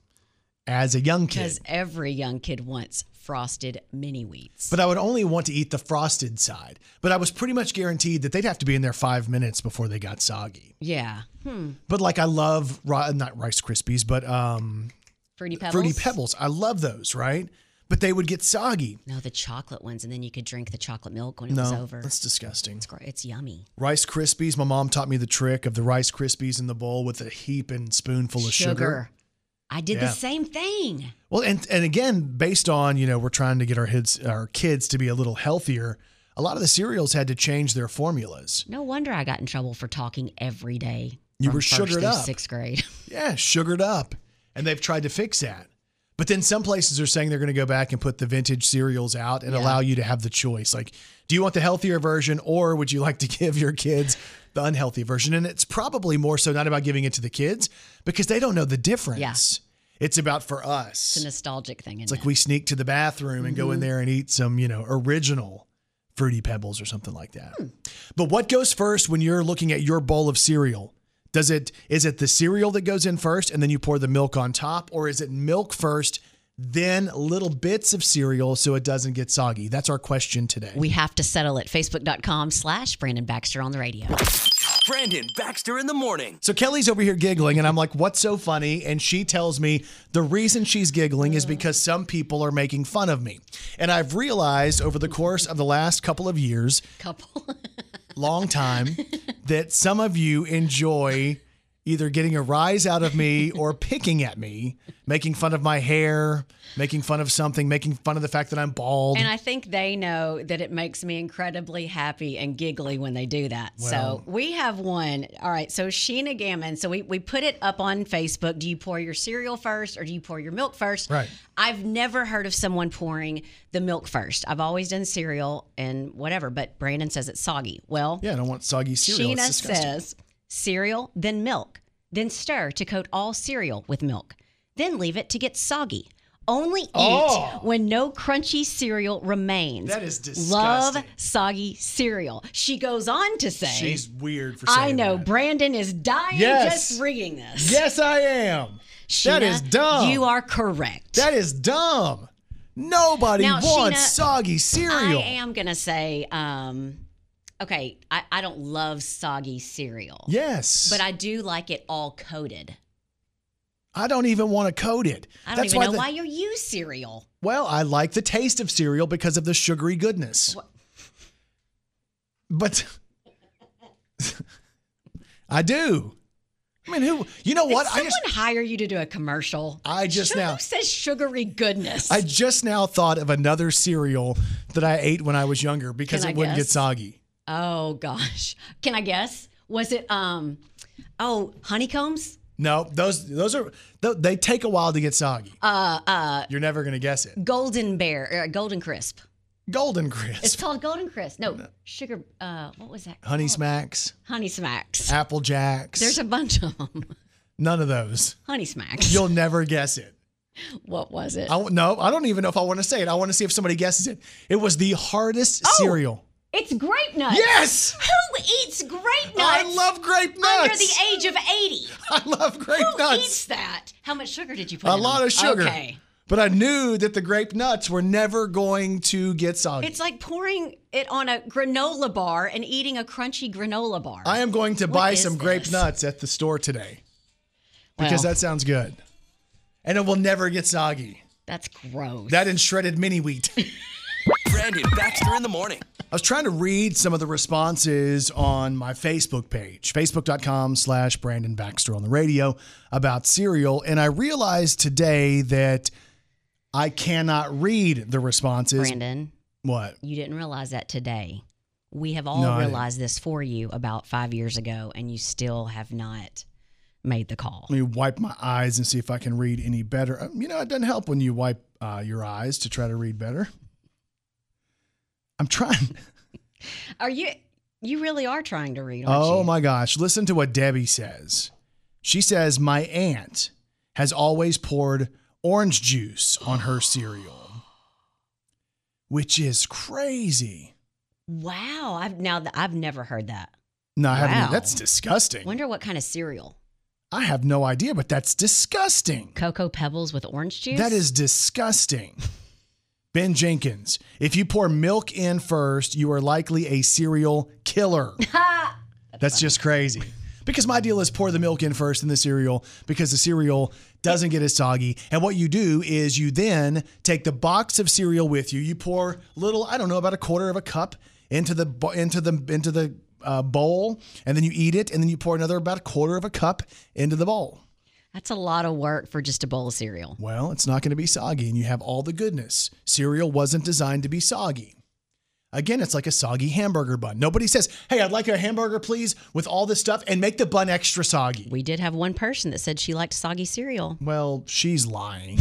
Speaker 2: as a young kid.
Speaker 3: Because every young kid wants frosted mini wheats.
Speaker 2: But I would only want to eat the frosted side. But I was pretty much guaranteed that they'd have to be in there five minutes before they got soggy.
Speaker 3: yeah. Hmm.
Speaker 2: But like I love not Rice Krispies, but um,
Speaker 3: Fruity Pebbles.
Speaker 2: Fruity Pebbles. I love those, right? But they would get soggy.
Speaker 3: No, the chocolate ones, and then you could drink the chocolate milk when it was over.
Speaker 2: that's disgusting.
Speaker 3: It's, it's yummy.
Speaker 2: Rice Krispies. My mom taught me the trick of the Rice Krispies in the bowl with a heap and spoonful of sugar.
Speaker 3: I did
Speaker 2: Yeah.
Speaker 3: the same thing.
Speaker 2: Well, and and again, based on you know we're trying to get our kids our kids to be a little healthier. A lot of the cereals had to change their formulas.
Speaker 3: No wonder I got in trouble for talking every day.
Speaker 2: You were sugared up.
Speaker 3: Sixth grade.
Speaker 2: Yeah, sugared up, and they've tried to fix that. But then some places are saying they're going to go back and put the vintage cereals out and
Speaker 3: Yeah.
Speaker 2: allow you to have the choice. Like, do you want the healthier version, or would you like to give your kids the unhealthy version? And it's probably more so not about giving it to the kids because they don't know the difference. Yeah. It's about for us.
Speaker 3: It's a nostalgic thing.
Speaker 2: It's like we sneak to the bathroom and go in mm-hmm. there and eat some, you know, original fruity pebbles or something like that. Hmm. But what goes first when you're looking at your bowl of cereal? Does it is it the cereal that goes in first and then you pour the milk on top or is it milk first then little bits of cereal so it doesn't get soggy? That's our question today.
Speaker 3: We have to settle it. Facebook.com slash Brandon Baxter on the radio.
Speaker 4: Brandon Baxter in the morning.
Speaker 2: So Kelly's over here giggling, and I'm like, what's so funny? And she tells me the reason she's giggling is because some people are making fun of me. And I've realized over the course of the last couple of years,
Speaker 3: Couple.
Speaker 2: long time, that some of you enjoy, either getting a rise out of me or picking at me, making fun of my hair, making fun of something, making fun of the fact that I'm bald.
Speaker 3: And I think they know that it makes me incredibly happy and giggly when they do that.
Speaker 2: Well-
Speaker 3: so we have one. All right. So Sheena Gammon. So we, we put it up on Facebook. Do you pour your cereal first or do you pour your milk first?
Speaker 2: Right.
Speaker 3: I've never heard of someone pouring the milk first. I've always done cereal and whatever, but Brandon says it's soggy. Well,
Speaker 2: yeah, I don't want soggy cereal.
Speaker 3: Sheena says cereal, then milk, then stir to coat all cereal with milk, then leave it to get soggy. Only eat
Speaker 2: Oh.
Speaker 3: when no crunchy cereal remains.
Speaker 2: That is disgusting.
Speaker 3: Love soggy cereal. She goes on to say,
Speaker 2: She's weird for saying
Speaker 3: I know
Speaker 2: that.
Speaker 3: Brandon is dying
Speaker 2: Yes.
Speaker 3: just reading this.
Speaker 2: Yes, I am. that
Speaker 3: Sheena,
Speaker 2: is dumb.
Speaker 3: You are correct.
Speaker 2: That is dumb. Nobody
Speaker 3: Now,
Speaker 2: wants
Speaker 3: Sheena,
Speaker 2: soggy cereal.
Speaker 3: I am gonna say, um, okay, I, I don't love soggy cereal.
Speaker 2: Yes.
Speaker 3: But I do like it all coated.
Speaker 2: I don't even want to coat it.
Speaker 3: I don't
Speaker 2: That's
Speaker 3: even know
Speaker 2: the-
Speaker 3: why you use cereal.
Speaker 2: Well, I like the taste of cereal because of the sugary goodness. But I do. I mean, who? You know what?
Speaker 3: Did
Speaker 2: I
Speaker 3: someone
Speaker 2: just
Speaker 3: hire you to do a commercial?
Speaker 2: I just
Speaker 3: Who
Speaker 2: now
Speaker 3: says sugary goodness.
Speaker 2: I just now thought of another cereal that I ate when I was younger because
Speaker 3: Can
Speaker 2: it
Speaker 3: I
Speaker 2: wouldn't get soggy.
Speaker 3: Oh gosh, can I guess? Was it um? Oh, honeycombs.
Speaker 2: No, those those are they take a while to get soggy.
Speaker 3: Uh, uh,
Speaker 2: You're never gonna guess it.
Speaker 3: golden bear, uh, golden crisp.
Speaker 2: Golden crisp,
Speaker 3: It's called golden crisp. No, sugar. Uh, what was that?
Speaker 2: Honey
Speaker 3: called?
Speaker 2: Smacks,
Speaker 3: Honey smacks.
Speaker 2: Apple Jacks.
Speaker 3: There's a bunch of them.
Speaker 2: None of those.
Speaker 3: Honey smacks.
Speaker 2: You'll never guess it.
Speaker 3: what was it?
Speaker 2: I no, I don't even know if I want to say it. I want to see if somebody guesses it. It was the hardest
Speaker 3: Oh!
Speaker 2: cereal.
Speaker 3: It's grape nuts.
Speaker 2: Yes!
Speaker 3: Who eats grape nuts?
Speaker 2: I love grape nuts.
Speaker 3: Under the age of 80.
Speaker 2: I love grape
Speaker 3: Who
Speaker 2: nuts.
Speaker 3: Who eats that? How much sugar did you put in?
Speaker 2: a
Speaker 3: in
Speaker 2: lot
Speaker 3: them?
Speaker 2: of sugar.
Speaker 3: Okay.
Speaker 2: But I knew that the grape nuts were never going to get soggy.
Speaker 3: It's like pouring it on a granola bar and eating a crunchy granola bar.
Speaker 2: I am going to
Speaker 3: What
Speaker 2: buy some grape nuts at the store today because
Speaker 3: Well.
Speaker 2: that sounds good. And it will never get soggy.
Speaker 3: That's gross.
Speaker 2: That and shredded mini wheat.
Speaker 4: Brandon Baxter in the morning.
Speaker 2: I was trying to read some of the responses on my Facebook page, facebook.com slash Brandon Baxter on the radio about cereal. And I realized today that I cannot read the responses.
Speaker 3: Brandon,
Speaker 2: What?
Speaker 3: you didn't realize that today. We have all
Speaker 2: No,
Speaker 3: realized this for you about five years ago, and you still have not made the call.
Speaker 2: Let me wipe my eyes and see if I can read any better. Uh, You know, it doesn't help when you wipe uh, your eyes to try to read better. I'm trying.
Speaker 3: Are you? You really are trying to read, aren't
Speaker 2: Oh
Speaker 3: you?
Speaker 2: my gosh. Listen to what Debbie says. She says, My aunt has always poured orange juice on her cereal, which is crazy.
Speaker 3: Wow, I've now I've never heard that.
Speaker 2: No, I haven't.
Speaker 3: Wow.
Speaker 2: That's disgusting.
Speaker 3: Wonder what kind of cereal?
Speaker 2: I have no idea, but that's disgusting.
Speaker 3: Cocoa Pebbles with orange juice.
Speaker 2: That is disgusting. Ben Jenkins, if you pour milk in first, you are likely a cereal killer. That's just crazy. Because my deal is pour the milk in first in the cereal because the cereal doesn't get as soggy. And what you do is you then take the box of cereal with you. You pour little, I don't know, about a quarter of a cup into the into the into the uh, bowl, and then you eat it, and then you pour another about a quarter of a cup into the bowl.
Speaker 3: That's a lot of work for just a bowl of cereal.
Speaker 2: Well, it's not going to be soggy, and you have all the goodness. Cereal wasn't designed to be soggy. Again, it's like a soggy hamburger bun. Nobody says, "Hey, I'd like a hamburger, please, with all this stuff, and make the bun extra soggy."
Speaker 3: We did have one person that said she liked soggy cereal.
Speaker 2: Well, she's lying.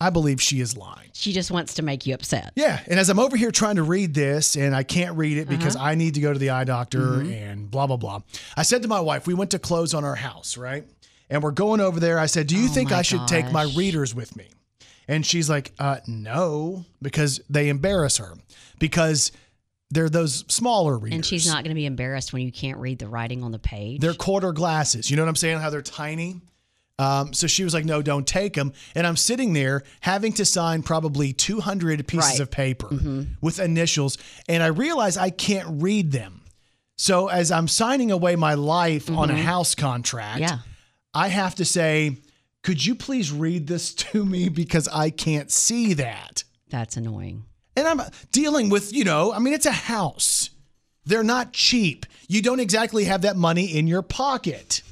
Speaker 2: I believe she is lying.
Speaker 3: She just wants to make you upset.
Speaker 2: Yeah, and as I'm over here trying to read this, and I can't read it because
Speaker 3: Uh-huh.
Speaker 2: I need to go to the eye doctor
Speaker 3: Mhm.
Speaker 2: and blah blah blah. I said to my wife, we went to close on our house, right? And we're going over there. I said, "Do you
Speaker 3: Oh
Speaker 2: think I should take my readers with me?" And she's like, uh, "No," because they embarrass her because they're those smaller readers.
Speaker 3: And she's not going to be embarrassed when you can't read the writing on the page.
Speaker 2: They're quarter glasses. You know what I'm saying? How they're tiny. Um, so she was like, "No, don't take them." And I'm sitting there having to sign probably 200 pieces
Speaker 3: Right.
Speaker 2: of paper with initials, and I realize I can't read them. So as I'm signing away my life on a
Speaker 3: Mhm.
Speaker 2: house contract,
Speaker 3: Yeah.
Speaker 2: I have to say, "Could you please read this to me because I can't see that."
Speaker 3: That's annoying.
Speaker 2: And I'm dealing with, you know, I mean, it's a house. They're not cheap. You don't exactly have that money in your pocket.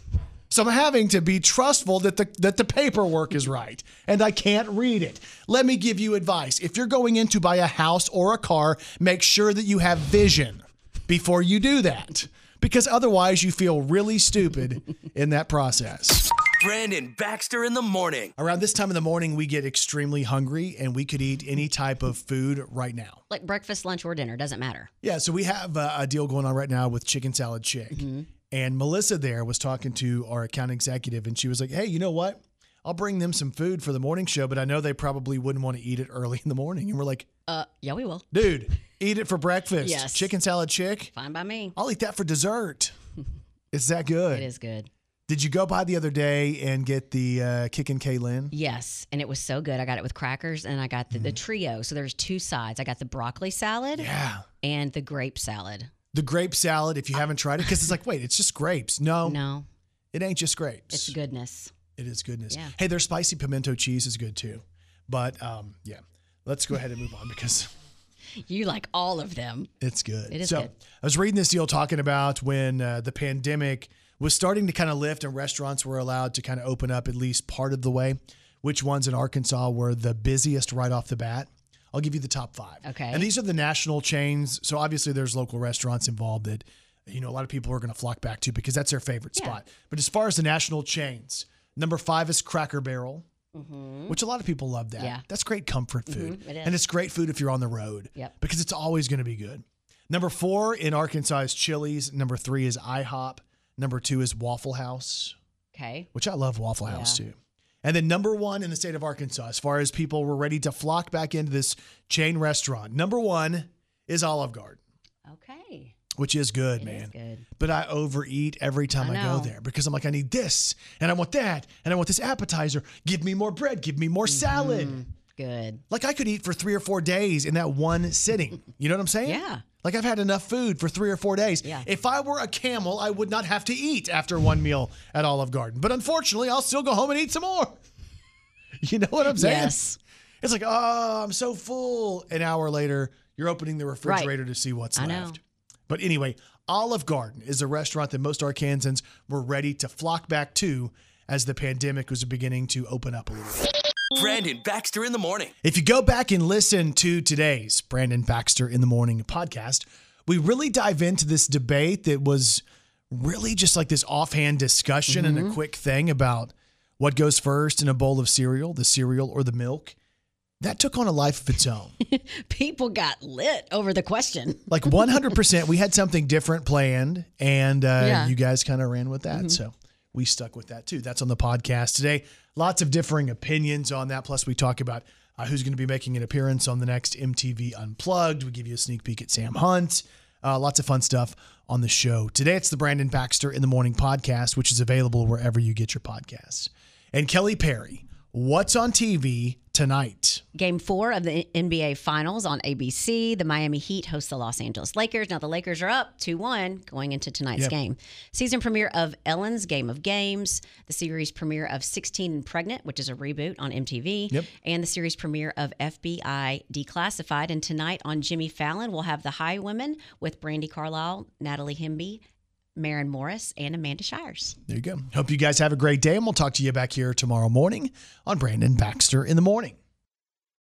Speaker 2: So I'm having to be trustful that the that the paperwork is right and I can't read it. Let me give you advice. If you're going in to buy a house or a car, make sure that you have vision before you do that. Because otherwise you feel really stupid in that process.
Speaker 4: Brandon Baxter in the morning.
Speaker 2: Around this time of the morning, we get extremely hungry and we could eat any type of food right now.
Speaker 3: Like breakfast, lunch, or dinner, doesn't matter.
Speaker 2: Yeah, so we have uh, a deal going on right now with Chicken Salad Chick. And Melissa there was talking to our account executive and she was like, hey, you know what? I'll bring them some food for the morning show, but I know they probably wouldn't want to eat it early in the morning. And we're like,
Speaker 3: Uh, yeah, we will.
Speaker 2: dude, eat it for breakfast.
Speaker 3: Yes.
Speaker 2: Chicken Salad Chick.
Speaker 3: Fine by me.
Speaker 2: I'll eat that for dessert. It's that good.
Speaker 3: It is good.
Speaker 2: Did you go by the other day and get the uh, Kickin' Kay Lynne?
Speaker 3: Yes, and it was so good. I got it with crackers, and I got the, the trio. So there's two sides. I got the broccoli salad
Speaker 2: Mm-hmm. Yeah.
Speaker 3: and the grape salad.
Speaker 2: The grape salad, if you haven't tried it, because it's like, wait, it's just grapes. No,
Speaker 3: No,
Speaker 2: it ain't just grapes.
Speaker 3: it's goodness.
Speaker 2: It is goodness.
Speaker 3: Yeah.
Speaker 2: Hey, their spicy pimento cheese is good too. But um, yeah, let's go ahead and move on because
Speaker 3: You like all of them.
Speaker 2: it's good.
Speaker 3: It is
Speaker 2: so
Speaker 3: good.
Speaker 2: I was reading this deal talking about when uh, the pandemic was starting to kind of lift and restaurants were allowed to kind of open up at least part of the way. Which ones in Arkansas were the busiest right off the bat? I'll give you the top five.
Speaker 3: Okay.
Speaker 2: And these are the national chains. So obviously there's local restaurants involved that, you know, a lot of people are going to flock back to because that's their favorite
Speaker 3: Yeah.
Speaker 2: spot. But as far as the national chains, number five is Cracker Barrel.
Speaker 3: Mm-hmm.
Speaker 2: which a lot of people love that.
Speaker 3: Yeah.
Speaker 2: That's great comfort food.
Speaker 3: Mhm, it is.
Speaker 2: And it's great food if you're on the road
Speaker 3: Yep.
Speaker 2: because it's always going to be good. Number four in Arkansas is Chili's. Number three is IHOP. Number two is Waffle House,
Speaker 3: Okay.
Speaker 2: which I love Waffle House
Speaker 3: Yeah.
Speaker 2: too. And then number one in the state of Arkansas, as far as people were ready to flock back into this chain restaurant, number one is Olive Garden,
Speaker 3: Okay.
Speaker 2: Which is good,
Speaker 3: It
Speaker 2: man.
Speaker 3: is good.
Speaker 2: But I overeat every time
Speaker 3: I
Speaker 2: I, go there because I'm like, I need this and I want that and I want this appetizer. Give me more bread. Give me more salad.
Speaker 3: Mm-hmm. Good.
Speaker 2: Like I could eat for three or four days in that one sitting. You know what I'm saying?
Speaker 3: Yeah.
Speaker 2: Like I've had enough food for three or four days.
Speaker 3: Yeah.
Speaker 2: If I were a camel, I would not have to eat after one meal at Olive Garden. But unfortunately, I'll still go home and eat some more. You know what I'm saying?
Speaker 3: Yes.
Speaker 2: It's like, oh, I'm so full. An hour later, you're opening the refrigerator to see what's
Speaker 3: I know.
Speaker 2: Left. But anyway, Olive Garden is a restaurant that most Arkansans were ready to flock back to as the pandemic was beginning to open up a little bit.
Speaker 4: Brandon Baxter in the morning.
Speaker 2: If you go back and listen to today's Brandon Baxter in the Morning podcast, we really dive into this debate that was really just like this offhand discussion and a mm-hmm. quick thing about what goes first in a bowl of cereal, the cereal or the milk. That took on a life of its own.
Speaker 3: People got lit over the question.
Speaker 2: Like 100%, we had something different planned, and uh,
Speaker 3: Yeah.
Speaker 2: you guys kind of ran with that. So we stuck with that too. That's on the podcast today. Lots of differing opinions on that. Plus, we talk about uh, who's going to be making an appearance on the next MTV Unplugged. We give you a sneak peek at Sam Hunt. Uh, lots of fun stuff on the show. Today, it's the Brandon Baxter in the Morning podcast, which is available wherever you get your podcasts. And Kelly Perry, what's on TV tonight?
Speaker 3: Game four of the NBA Finals on ABC. The Miami Heat host the Los Angeles Lakers. Now the Lakers are up 2 1 going into tonight's
Speaker 2: Yep.
Speaker 3: game. Season premiere of Ellen's Game of Games. The series premiere of 16 and Pregnant, which is a reboot on MTV.
Speaker 2: Yep.
Speaker 3: And the series premiere of FBI Declassified. And tonight on Jimmy Fallon, we'll have The Highwomen with Brandi Carlile, Natalie Hemby, Maren Morris, and Amanda Shires.
Speaker 2: There you go. Hope you guys have a great day, and we'll talk to you back here tomorrow morning on Brandon Baxter in the Morning.